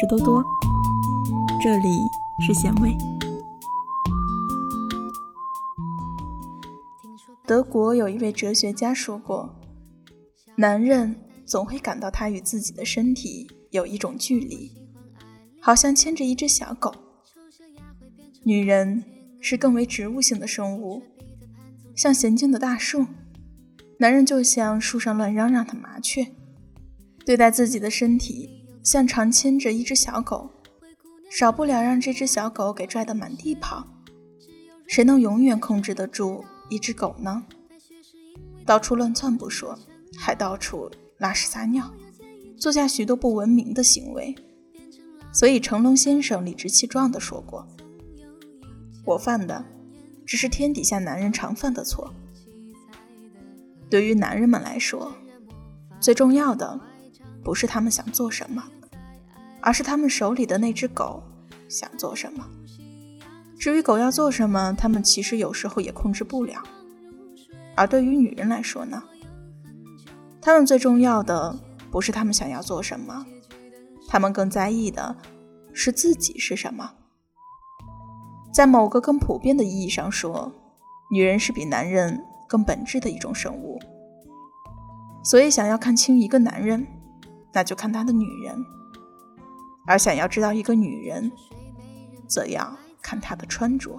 是多多，这里是咸味。德国有一位哲学家说过：“男人总会感到他与自己的身体有一种距离，好像牵着一只小狗；女人是更为植物性的生物，像娴静的大树，男人就像树上乱嚷嚷的麻雀，对待自己的身体。”像常牵着一只小狗，少不了让这只小狗给拽得满地跑。谁能永远控制得住一只狗呢？到处乱窜不说，还到处拉屎撒尿，做下许多不文明的行为。所以成龙先生理直气壮地说过：“我犯的只是天底下男人常犯的错。对于男人们来说，最重要的。”不是他们想做什么，而是他们手里的那只狗想做什么。至于狗要做什么，他们其实有时候也控制不了。而对于女人来说呢，他们最重要的不是他们想要做什么，他们更在意的是自己是什么。在某个更普遍的意义上说，女人是比男人更本质的一种生物。所以，想要看清一个男人。那就看他的女人，而想要知道一个女人，则要看她的穿着。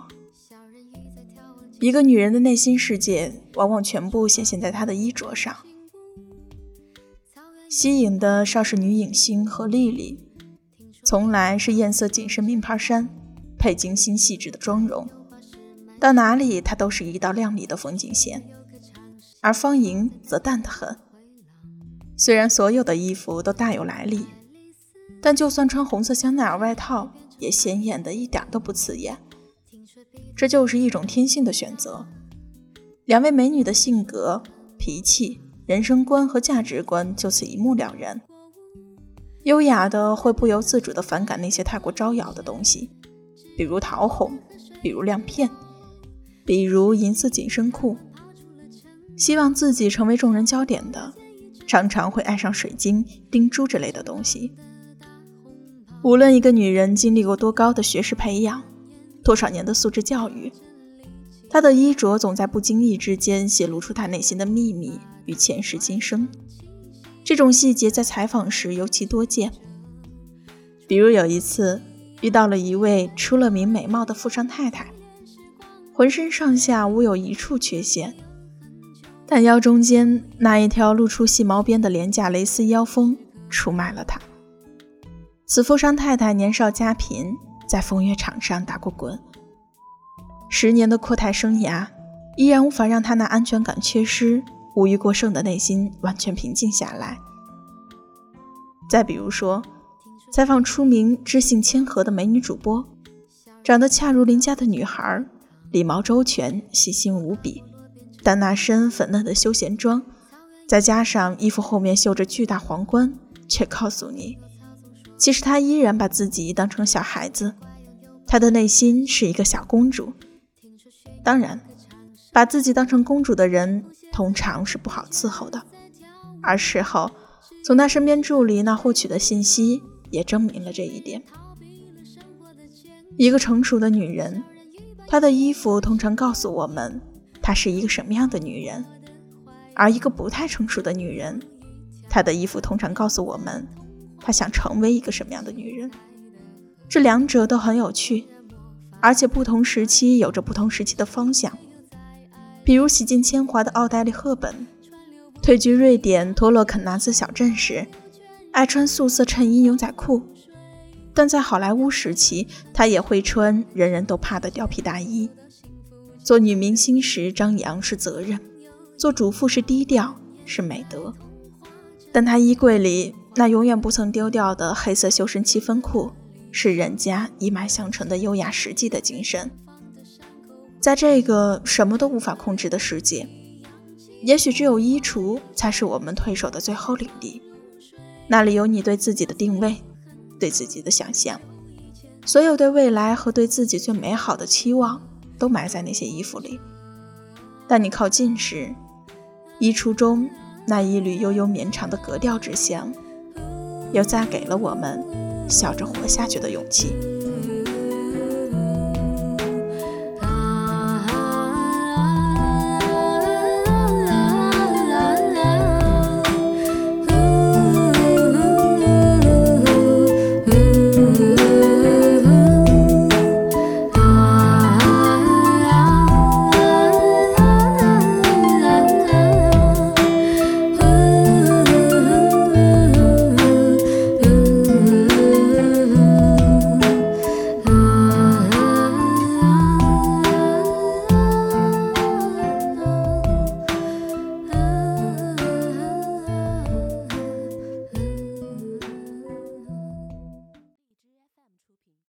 一个女人的内心世界，往往全部显现在她的衣着上。吸引的少是女影星何丽丽，从来是艳色紧身名牌衫，配精心细致的妆容，到哪里她都是一道亮丽的风景线。而方莹则淡得很。虽然所有的衣服都大有来历，但就算穿红色香奈儿外套，也显眼的一点都不刺眼。这就是一种天性的选择。两位美女的性格、脾气、人生观和价值观就此一目了然。优雅的会不由自主地反感那些太过招摇的东西，比如桃红，比如亮片，比如银色紧身裤。希望自己成为众人焦点的。常常会爱上水晶、钉珠之类的东西。无论一个女人经历过多高的学识培养，多少年的素质教育，她的衣着总在不经意之间泄露出她内心的秘密与前世今生。这种细节在采访时尤其多见。比如有一次遇到了一位出了名美貌的富商太太，浑身上下无有一处缺陷。但腰中间那一条露出细毛边的廉价蕾丝腰封出卖了她。此富商太太年少家贫，在风月场上打过滚，十年的阔太生涯依然无法让她那安全感缺失、物欲过剩的内心完全平静下来。再比如说，采访出名知性谦和的美女主播，长得恰如邻家的女孩，礼貌周全，细心无比。但那身粉嫩的休闲装，再加上衣服后面绣着巨大皇冠，却告诉你，其实她依然把自己当成小孩子，她的内心是一个小公主。当然，把自己当成公主的人，通常是不好伺候的。而事后从她身边助理那获取的信息，也证明了这一点。一个成熟的女人，她的衣服通常告诉我们。她是一个什么样的女人？而一个不太成熟的女人，她的衣服通常告诉我们，她想成为一个什么样的女人。这两者都很有趣，而且不同时期有着不同时期的方向。比如洗尽铅华的奥黛丽·赫本，退居瑞典托洛肯纳斯小镇时，爱穿素色衬衣牛仔裤，但在好莱坞时期，她也会穿人人都怕的貂皮大衣。做女明星时张扬是责任，做主妇是低调是美德。但她衣柜里那永远不曾丢掉的黑色修身七分裤，是人家一脉相承的优雅实际的精神。在这个什么都无法控制的世界，也许只有衣橱才是我们退守的最后领地。那里有你对自己的定位，对自己的想象，所有对未来和对自己最美好的期望。都埋在那些衣服里，但你靠近时，衣橱中那一缕悠悠绵长的格调之香，又再给了我们笑着活下去的勇气。